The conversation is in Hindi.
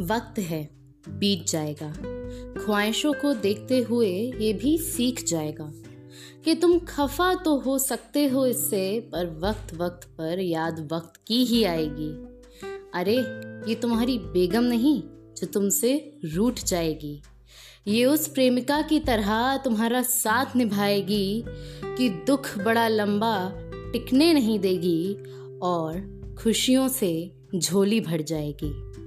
वक्त है, बीत जाएगा। ख्वाहिशों को देखते हुए ये भी सीख जाएगा कि तुम खफा तो हो सकते हो इससे, पर वक्त वक्त पर याद वक्त की ही आएगी। अरे, ये तुम्हारी बेगम नहीं, जो तुमसे रूठ जाएगी। ये उस प्रेमिका की तरह तुम्हारा साथ निभाएगी कि दुख बड़ा लंबा टिकने नहीं देगी और खुशियों से झोली भर जाएगी।